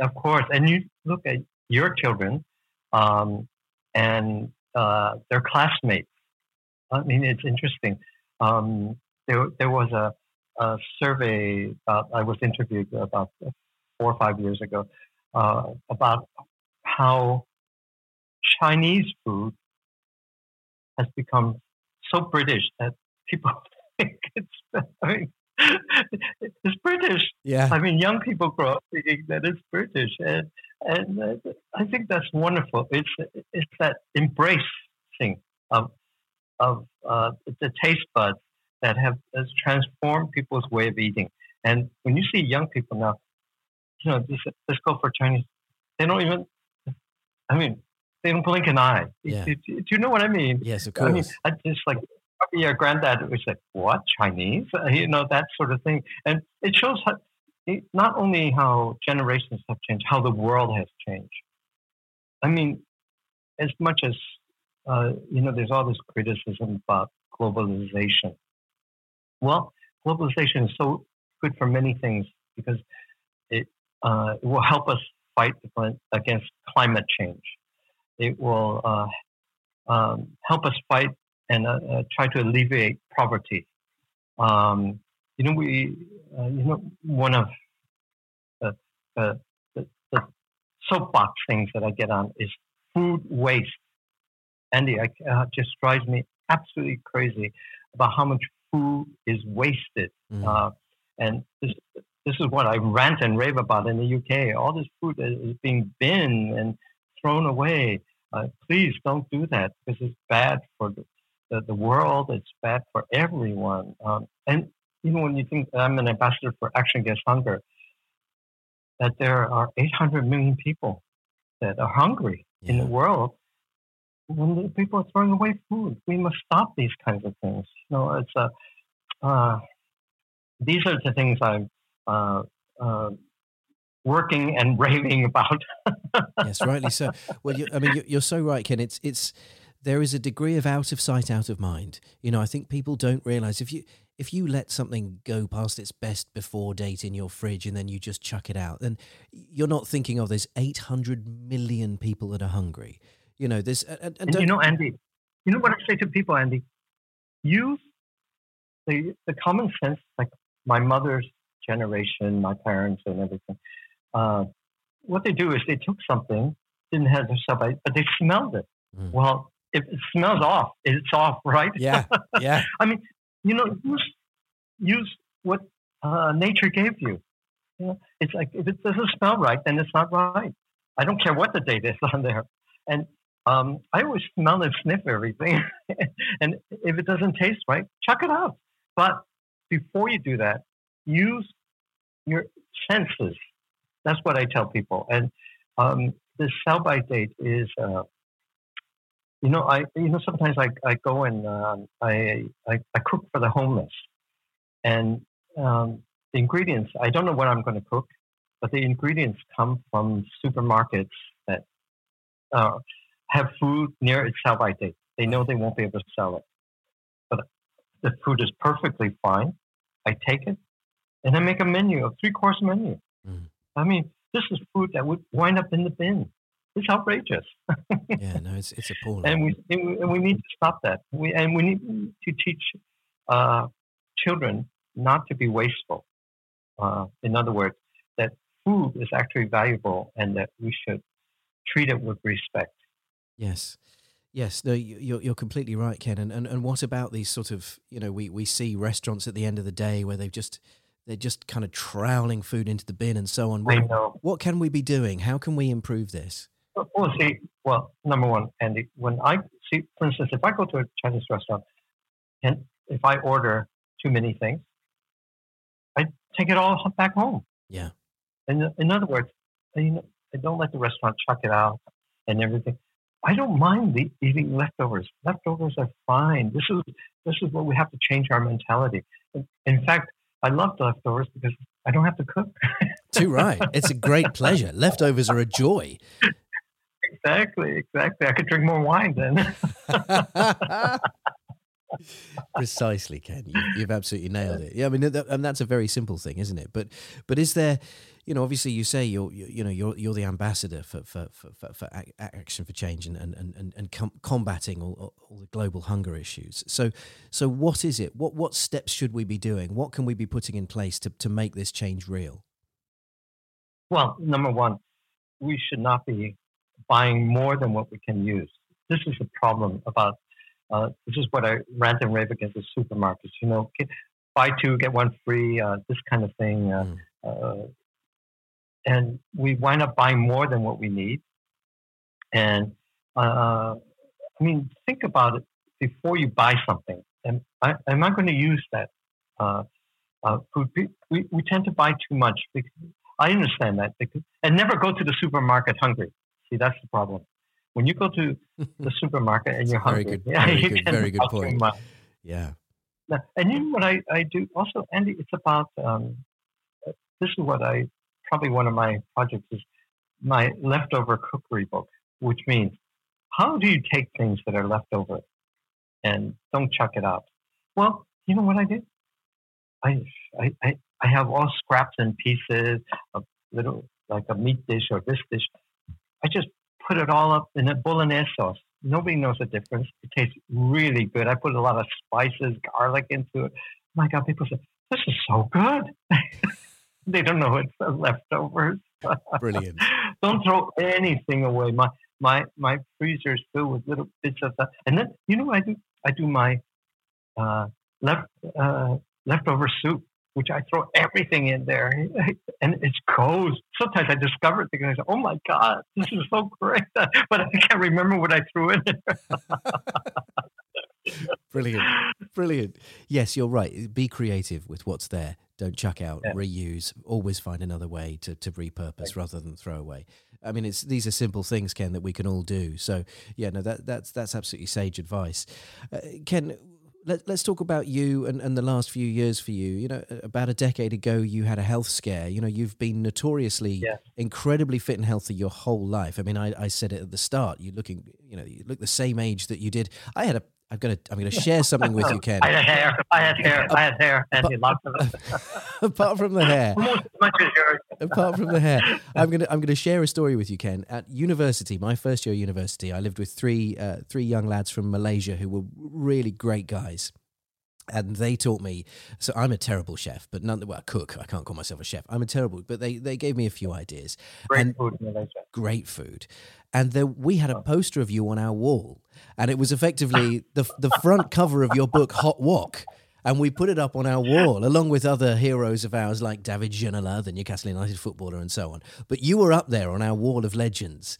of course, and you look at your children. Um, and uh, their classmates. I mean, it's interesting. Um, there, there was a, a survey uh, I was interviewed about four or five years ago uh, about how Chinese food has become so British that people think it's. I mean, it's British. Yeah. I mean, young people grow up thinking that it's British, and and uh, I think that's wonderful. It's it's that embracing of of uh, the taste buds that have has transformed people's way of eating. And when you see young people now, you know, go for Chinese. They don't even. I mean, they don't blink an eye. Yeah. Do, do, do you know what I mean? Yes, of course. I mean, I just like your granddad was like, "What Chinese?" You know that sort of thing, and it shows how, not only how generations have changed, how the world has changed. I mean, as much as uh, you know, there's all this criticism about globalization. Well, globalization is so good for many things because it, uh, it will help us fight against climate change. It will uh, um, help us fight and uh, uh, try to alleviate poverty. Um, you know, we, uh, you know, one of the, the, the, the, soapbox things that I get on is food waste. Andy, it uh, just drives me absolutely crazy about how much food is wasted. Mm. Uh, and this, this is what I rant and rave about in the UK. All this food is being binned and thrown away. Uh, please don't do that because it's bad for the, the, the world. It's bad for everyone. Um, and even when you think I'm an ambassador for Action Against Hunger, that there are 800 million people that are hungry yeah. in the world. When the people are throwing away food, we must stop these kinds of things. You know, it's a, uh, these are the things I'm uh, uh, working and raving about. yes, rightly so. Well, you, I mean, you're so right, Ken. It's it's there is a degree of out of sight, out of mind. You know, I think people don't realize if you if you let something go past its best before date in your fridge and then you just chuck it out, then you're not thinking of there's 800 million people that are hungry. You know, this. and, and, and you know, Andy, you know what I say to people, Andy, use the the common sense, like my mother's generation, my parents, and everything. Uh, what they do is they took something, didn't have the sub, but they smelled it. Mm. Well, if it smells off, it's off, right? Yeah, yeah. I mean, you know, use use what uh, nature gave you. you know, it's like if it doesn't smell right, then it's not right. I don't care what the date is on there. And um, I always smell and sniff everything. and if it doesn't taste right, chuck it out. But before you do that, use your senses. That's what I tell people. And um, the sell by date is, uh, you know, I you know sometimes I, I go and um, I, I, I cook for the homeless, and um, the ingredients I don't know what I'm going to cook, but the ingredients come from supermarkets that uh, have food near its sell by date. They know they won't be able to sell it, but the food is perfectly fine. I take it and I make a menu, a three course menu. Mm. I mean, this is food that would wind up in the bin. It's outrageous. yeah, no, it's it's appalling. And we and we need to stop that. We and we need to teach uh, children not to be wasteful. Uh, in other words, that food is actually valuable and that we should treat it with respect. Yes. Yes, no, you're you're completely right, Ken. And, and and what about these sort of you know we, we see restaurants at the end of the day where they've just they're just kind of troweling food into the bin and so on. What, I know. What can we be doing? How can we improve this? Well, see, well, number one, Andy, when I see, for instance, if I go to a Chinese restaurant and if I order too many things, I take it all back home. Yeah. And in other words, you know, I don't let the restaurant chuck it out and everything. I don't mind the, eating leftovers. Leftovers are fine. This is this is what we have to change our mentality. In fact, I love leftovers because I don't have to cook. Too right. It's a great pleasure. Leftovers are a joy. Exactly, exactly. I could drink more wine then. Precisely, Ken. You, have absolutely nailed it. Yeah, I mean, and that's a very simple thing, isn't it? But, but is there, you know, obviously you say you're, you, you know, you're you're the ambassador for for for, for action for change and and and, and com- combating all, all the global hunger issues. So, so what is it? What what steps should we be doing? What can we be putting in place to to make this change real? Well, number one, we should not be buying more than what we can use. This is the problem about uh, this is what I rant and rave against the supermarkets. You know, buy two get one free, uh, this kind of thing, uh, mm. and we wind up buying more than what we need. And uh, I mean, think about it before you buy something. Am I, am I going to use that uh, food? We, we tend to buy too much. Because I understand that, because, and never go to the supermarket hungry. See, that's the problem when you go to the supermarket and you're hungry, very good, yeah, very good, very good point. Yeah. And you know what I, I do also, Andy? It's about um, this is what I probably one of my projects is my leftover cookery book, which means how do you take things that are left over and don't chuck it out? Well, you know what I? I I I, I have all scraps and pieces of little like a meat dish or this dish. I just put it all up in a bolognese sauce. nobody knows the difference. It tastes really good. I put a lot of spices, garlic into it. my God, people say, this is so good. they don't know it's leftovers. Brilliant. don't throw anything away. My my my freezer is filled with little bits of that. And then you know I do? I do my uh, left uh, leftover soup, which I throw everything in there, and it's goes. Sometimes I discover things. And I say, "Oh my god, this is so great!" but I can't remember what I threw in there. Brilliant. Brilliant. Yes, you're right. Be creative with what's there. Don't chuck out, Yeah. reuse. Always find another way to, to repurpose rather than throw away. I mean, it's these are simple things, Ken, that we can all do. So, yeah, no, that that's that's absolutely sage advice. Uh, Ken, let, let's talk about you and, and the last few years for you. You know, about a decade ago, you had a health scare. You know, you've been notoriously Yeah. incredibly fit and healthy your whole life. I mean, I, I said it at the start. You looking, you know, you look the same age that you did. I had a. I'm gonna. I'm gonna share something with you, Ken. I had hair. I had hair. I had hair, and lots of it. Apart from the hair, Almost as much as yours. apart from the hair, I'm gonna I'm gonna share a story with you, Ken. At university, my first year at university, I lived with three uh, three young lads from Malaysia who were really great guys. And they taught me. So I'm a terrible chef, but none. Well, cook. I can't call myself a chef. I'm a terrible. But they they gave me a few ideas. Great and food in Malaysia. great food. And there, we had a poster of you on our wall, and it was effectively the the front cover of your book, Hot Wok. And we put it up on our wall, along with other heroes of ours like David Ginola, the Newcastle United footballer, and so on. But you were up there on our wall of legends.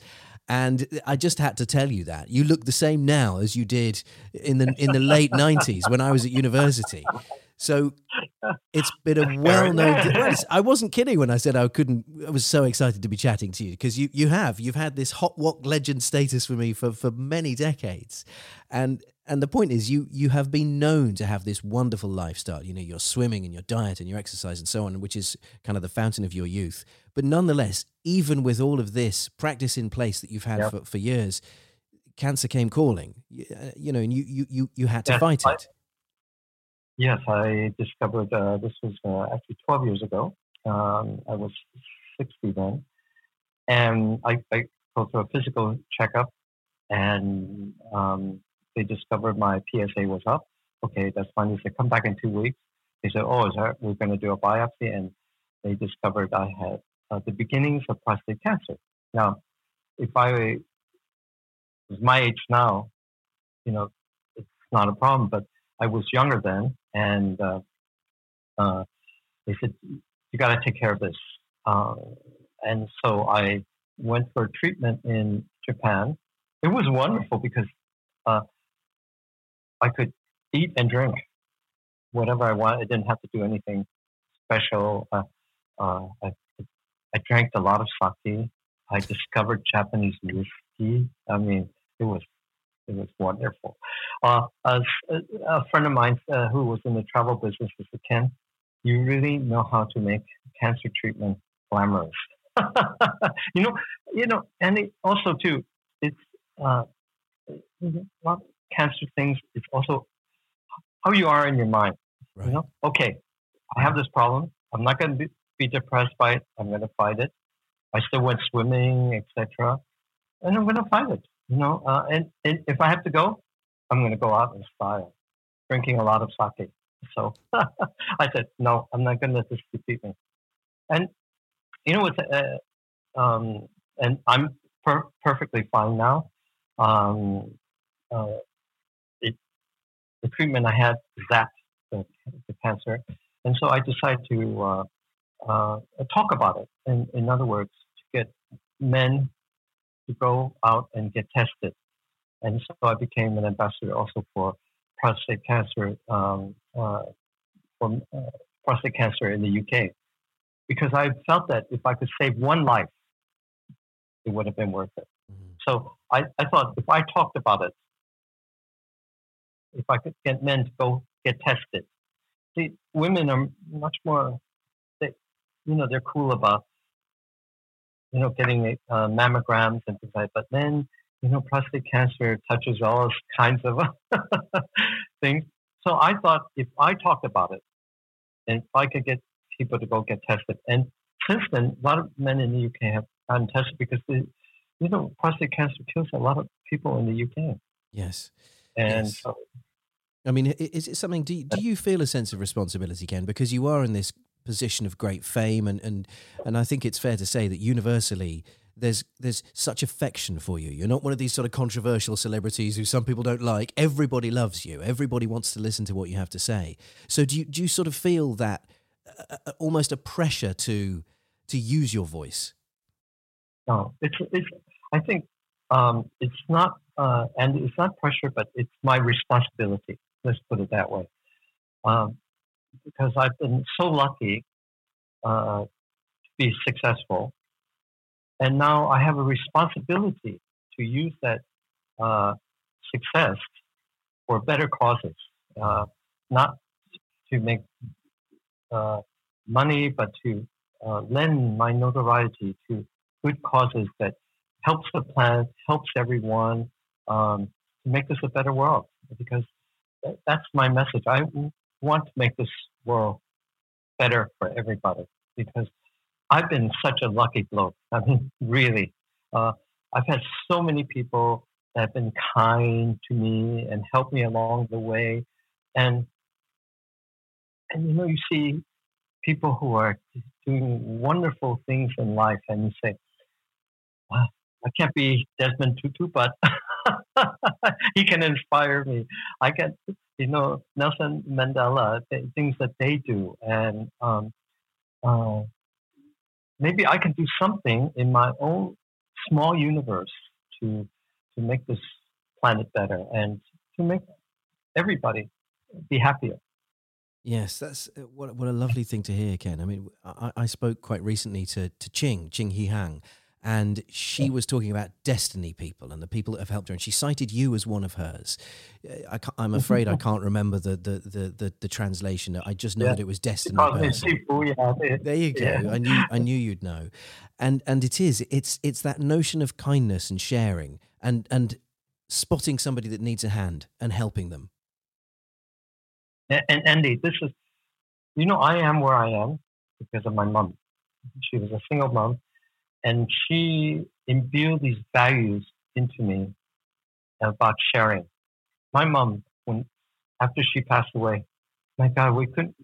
And I just had to tell you that you look the same now as you did in the in the late '90s when I was at university. So it's been a well-known. I wasn't kidding when I said I couldn't. I was so excited to be chatting to you because you you have you've had this hot wok legend status for me for for many decades, and and the point is you you have been known to have this wonderful lifestyle. You know your swimming and your diet and your exercise and so on, which is kind of the fountain of your youth. But nonetheless, even with all of this practice in place that you've had Yeah. for, for years, cancer came calling. You, uh, you know, and you you you you had to Yes, fight it. Yes, I discovered uh, this was uh, actually 12 years ago. Um, I was 60 then. And I, I go through a physical checkup, and um, they discovered my PSA was up. Okay, that's fine. They said, come back in two weeks. They said, oh, is that, we're going to do a biopsy. And they discovered I had uh, the beginnings of prostate cancer. Now, if I was my age now, you know, it's not a problem, but I was younger then, and uh, uh, they said you got to take care of this. Uh, and so I went for treatment in Japan. It was wonderful because uh, I could eat and drink whatever I wanted. I didn't have to do anything special. Uh, uh, I, I drank a lot of sake. I discovered Japanese whiskey. I mean, it was it was wonderful. Uh, a, a friend of mine uh, who was in the travel business said, Ken, you really know how to make cancer treatment glamorous. you know, you know, and it also too, it's uh, not cancer things. It's also how you are in your mind. Right. You know, okay, I have this problem. I'm not going to be, be depressed by it. I'm going to fight it. I still went swimming, etc., and I'm going to fight it. You know, uh, and, and if I have to go, I'm going to go out in style, drinking a lot of sake. So I said, no, I'm not going to let this defeat me. And you know what's, uh, um, and I'm per- perfectly fine now. Um, uh, it, the treatment I had zapped the, the cancer, and so I decided to uh, uh, talk about it. In, in other words, to get men to go out and get tested. And so I became an ambassador also for prostate cancer, um, uh, for uh, prostate cancer in the UK, because I felt that if I could save one life, it would have been worth it. Mhm. So I, I thought if I talked about it, if I could get men to go get tested, see, women are much more, they, you know, they're cool about, you know, getting uh, mammograms and things like that. But then, you know, prostate cancer touches all kinds of things. So I thought if I talked about it, and if I could get people to go get tested, and since then, a lot of men in the UK have gotten tested because the, you know, prostate cancer kills a lot of people in the UK. Yes. And Yes. so, I mean, is it something? Do you, do you feel a sense of responsibility, Ken? Because you are in this position of great fame, and and and I think it's fair to say that universally there's there's such affection for you. You're not one of these sort of controversial celebrities who some people don't like. Everybody loves you. Everybody wants to listen to what you have to say. So do you do you sort of feel that uh, uh, almost a pressure to to use your voice? no, it's, it's, I think um, it's not, uh, and it's not pressure, but it's my responsibility. Let's put it that way. Um, because I've been so lucky uh, to be successful. And now I have a responsibility to use that uh, success for better causes, uh, not to make uh, money, but to uh, lend my notoriety to good causes that helps the planet, helps everyone, um, to make this a better world. Because that's my message. I want to make this world better for everybody. Because I've been such a lucky bloke. I mean, really, uh, I've had so many people that have been kind to me and helped me along the way, and and you know, you see people who are doing wonderful things in life, and you say, wow, I can't be Desmond Tutu, but he can inspire me. I can, you know, Nelson Mandela, things that they do, and um, uh, maybe I can do something in my own small universe to to make this planet better and to make everybody be happier. Yes, that's uh, what what a lovely thing to hear, Ken. I mean, I, I spoke quite recently to to Ching Ching He Huang, and she was talking about destiny people and the people that have helped her, and she cited you as one of hers. Uh, I am afraid I can't remember the the, the the the translation. I just know Yeah. that it was destiny. People, yeah, There you go. Yeah. I knew I knew you'd know, and and it is it's it's that notion of kindness and sharing and and spotting somebody that needs a hand and helping them. And, and Andy, this is, you know, I am where I am because of my mom. She was a single mom, and she imbued these values into me about sharing. My mom, when after she passed away, my God, we couldn't.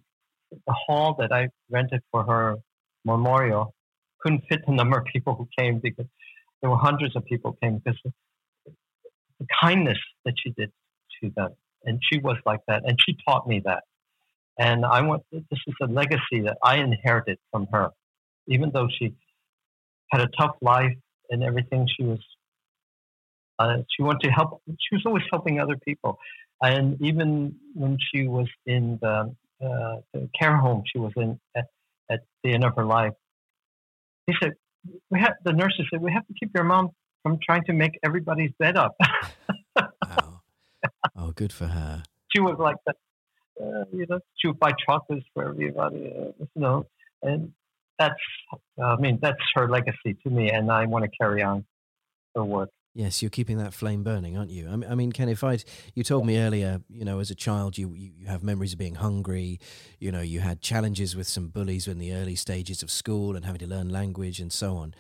The hall that I rented for her memorial couldn't fit the number of people who came because there were hundreds of people came because the kindness that she did to them and she was like that, and she taught me that. And I want this is a legacy that I inherited from her, even though she had a tough life and everything. She was uh, she wanted to help. She was always helping other people, and even when she was in the, uh, the care home, she was in at, at the end of her life. They said we have the nurses said we have to keep your mom from trying to make everybody's bed up. Wow. oh, good for her. she was like that. Uh, you know, she would buy chocolates for everybody. Uh, you know, and that's, I mean, that's her legacy to me, and I want to carry on her work. Yes, you're keeping that flame burning, aren't you? I mean, Ken, if I, you told me earlier, you know, as a child, you, you have memories of being hungry. You know, you had challenges with some bullies in the early stages of school and having to learn language and so on.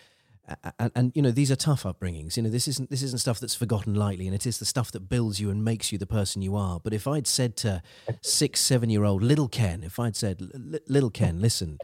And, and you know, these are tough upbringings. You know, this isn't this isn't stuff that's forgotten lightly, and it is the stuff that builds you and makes you the person you are. But if I'd said to six, seven year old little Ken, if I'd said, "Li- little Ken, listen,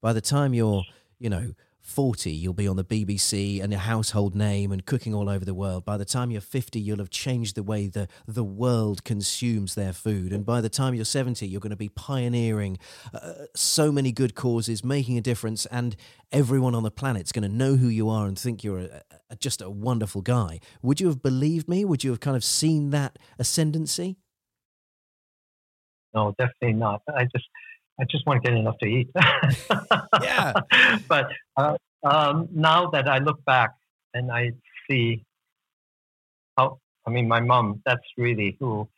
by the time you're, you know, 40, you'll be on the BBC and a household name and cooking all over the world. By the time you're 50, you'll have changed the way the, the world consumes their food. And by the time you're 70, you're going to be pioneering uh, so many good causes, making a difference, and everyone on the planet's going to know who you are and think you're a, a, just a wonderful guy. Would you have believed me? Would you have kind of seen that ascendancy? No, definitely not. I just, I just want to get enough to eat. Yeah. but uh, um, now that I look back and I see how, I mean, my mom, that's really who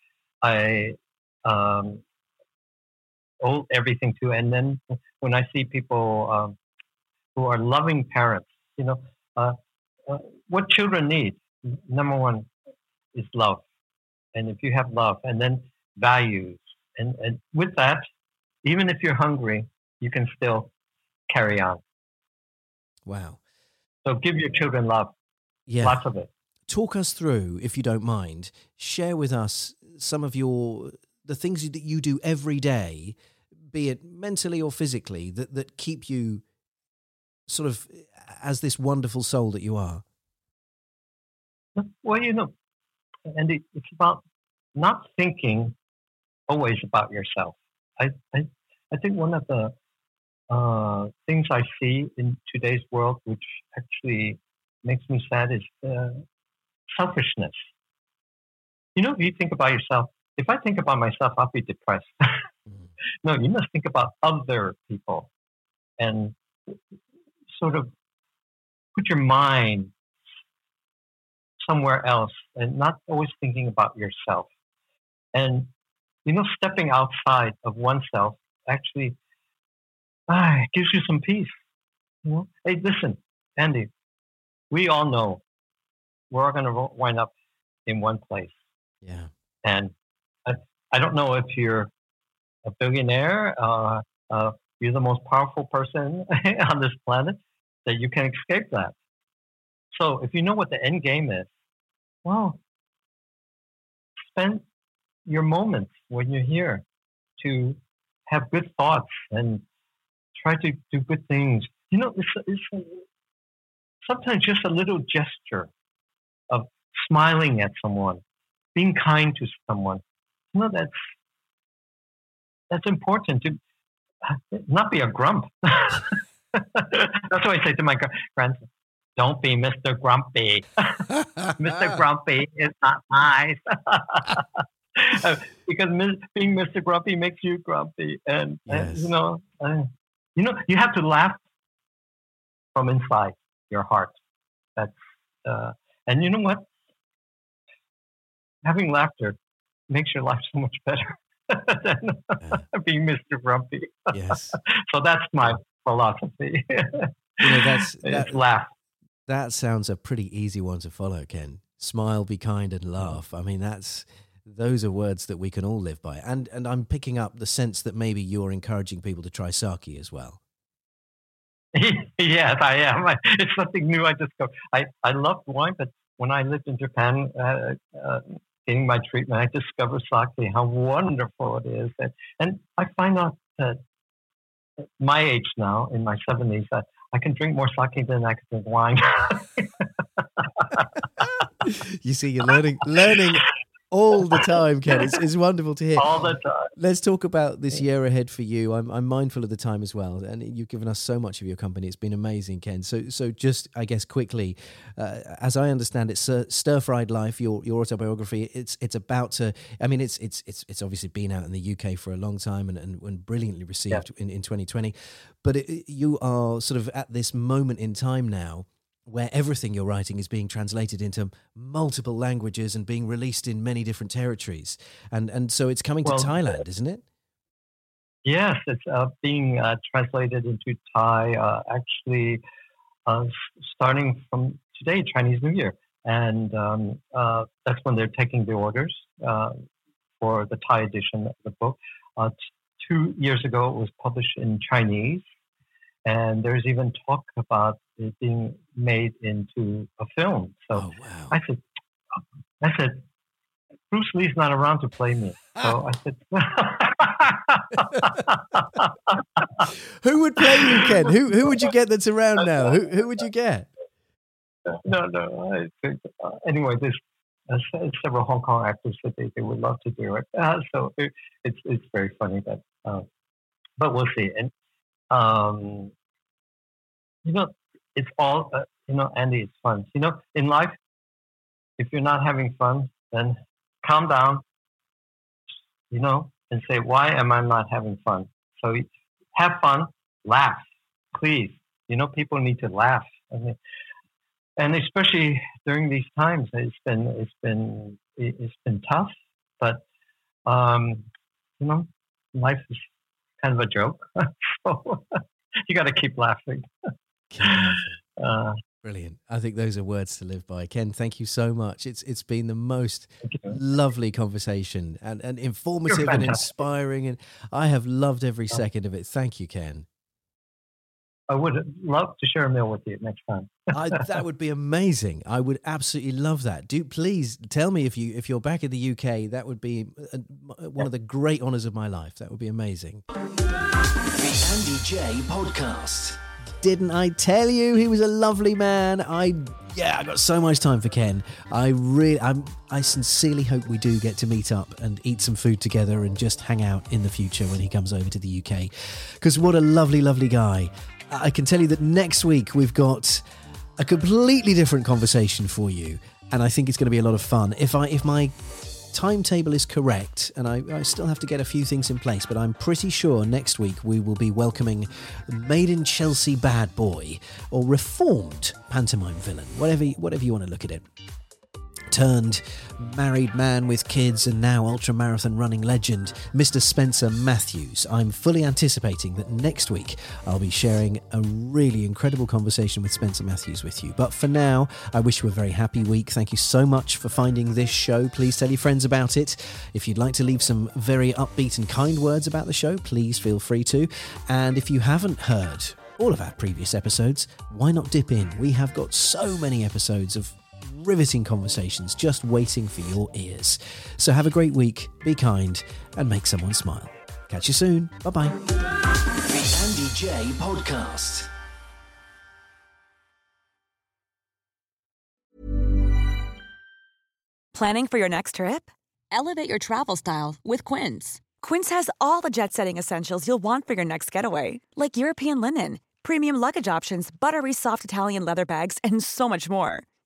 I um, owe everything to. And then when I see people um, who are loving parents, you know, uh, uh, what children need, number one, is love. And if you have love and then values, and, and with that, even if you're hungry, you can still carry on. Wow. So give your children love. Yeah. Lots of it. Talk us through, if you don't mind. Share with us some of your the things that you do every day, be it mentally or physically, that that keep you sort of as this wonderful soul that you are. Well, you know, and it, it's about not thinking always about yourself. I, I, I think one of the uh, things I see in today's world, which actually makes me sad, is uh, selfishness. You know, if you think about yourself, if I think about myself, I'll be depressed. no, you must think about other people and sort of put your mind somewhere else and not always thinking about yourself. And, you know, stepping outside of oneself actually ah, gives you some peace. You know? Hey, listen, Andy, we all know we're all going to wind up in one place. Yeah. And I, I don't know if you're a billionaire, uh, uh, you're the most powerful person on this planet, that you can escape that. So if you know what the end game is, well, spend your moments when you're here to have good thoughts and try to do good things. You know, it's, it's sometimes just a little gesture of smiling at someone, being kind to someone. You know, that's that's important to not be a grump. that's what I say to my friends. Don't be Mr. Grumpy. Mr. Grumpy is not nice. because being Mr. Grumpy makes you grumpy, and, yes. and you know, uh, you know, you have to laugh from inside your heart. That's uh, and you know what? Having laughter makes your life so much better than being Mr. Grumpy. Yes. so that's my philosophy. you know, that's that, laugh. That sounds a pretty easy one to follow, Ken. Smile, be kind, and laugh. I mean, that's those are words that we can all live by. And and I'm picking up the sense that maybe you're encouraging people to try sake as well. yes, I am. It's something new I discovered. I, I love wine, but when I lived in Japan, uh, uh, getting my treatment, I discovered sake, how wonderful it is. And, and I find out that my age now, in my 70s, that I can drink more sake than I can drink wine. you see, you're learning, learning all the time, Ken. It's, it's wonderful to hear. All the time. Let's talk about this year ahead for you. I'm, I'm mindful of the time as well, and you've given us so much of your company. It's been amazing, Ken. So, so just I guess quickly, uh, as I understand it, Stir Fried Life, your your autobiography. It's it's about to. I mean, it's it's it's it's obviously been out in the UK for a long time and and, and brilliantly received yeah. in in 2020, but it, you are sort of at this moment in time now where everything you're writing is being translated into multiple languages and being released in many different territories. And and so it's coming well, to Thailand, isn't it? Yes, it's uh, being uh, translated into Thai. Uh, actually, uh, starting from today, Chinese New Year, and um, uh, that's when they're taking the orders uh, for the Thai edition of the book. T- two years ago, it was published in Chinese, and there's even talk about it being made into a film. So oh, wow. I said, I said, Bruce Lee's not around to play me. So I said, who would play you, Ken? Who who would you get that's around now? Who who would you get? No, no. I think uh, anyway. There's uh, several Hong Kong actors that they, they would love to do it. Uh, so it, it's it's very funny that, uh, but we'll see. And um, you know, it's all, uh, you know, Andy, it's fun. You know, in life, if you're not having fun, then calm down, you know, and say, why am I not having fun? So have fun, laugh, please. You know, people need to laugh. I mean, and especially during these times, it's been it's been it's been tough. But um, you know, life is kind of a joke, so you got to keep laughing. Uh, Brilliant. I think those are words to live by. Ken, thank you so much. It's it's been the most lovely conversation and, and informative and inspiring and I have loved every second of it. Thank you, Ken. I would love to share a meal with you next time. I, that would be amazing. I would absolutely love that. Do please tell me if you if you're back in the UK. That would be a, uh, one of the great honors of my life. That would be amazing. The Andy Jaye Podcast. Didn't I tell you he was a lovely man? I yeah, I got so much time for Ken. I really, I'm, I sincerely hope we do get to meet up and eat some food together and just hang out in the future when he comes over to the UK. Because what a lovely, lovely guy. I can tell you that next week we've got a completely different conversation for you, and I think it's going to be a lot of fun. If I, if my timetable is correct, and I, I, still have to get a few things in place, but I'm pretty sure next week we will be welcoming Made in Chelsea Bad Boy or Reformed Pantomime Villain, whatever, whatever you want to look at it turned married man with kids and now ultra marathon running legend, Mr. Spencer Matthews. I'm fully anticipating that next week I'll be sharing a really incredible conversation with Spencer Matthews with you. But for now, I wish you a very happy week. Thank you so much for finding this show. Please tell your friends about it. If you'd like to leave some very upbeat and kind words about the show, please feel free to. And if you haven't heard, all of our previous episodes, why not dip in? We have got so many episodes of riveting conversations just waiting for your ears. So have a great week, be kind, and make someone smile. Catch you soon. Bye bye. The Andy Jaye Podcast. Planning for your next trip? Elevate your travel style with Quince. Quince has all the jet setting essentials you'll want for your next getaway, like European linen, premium luggage options, buttery soft Italian leather bags, and so much more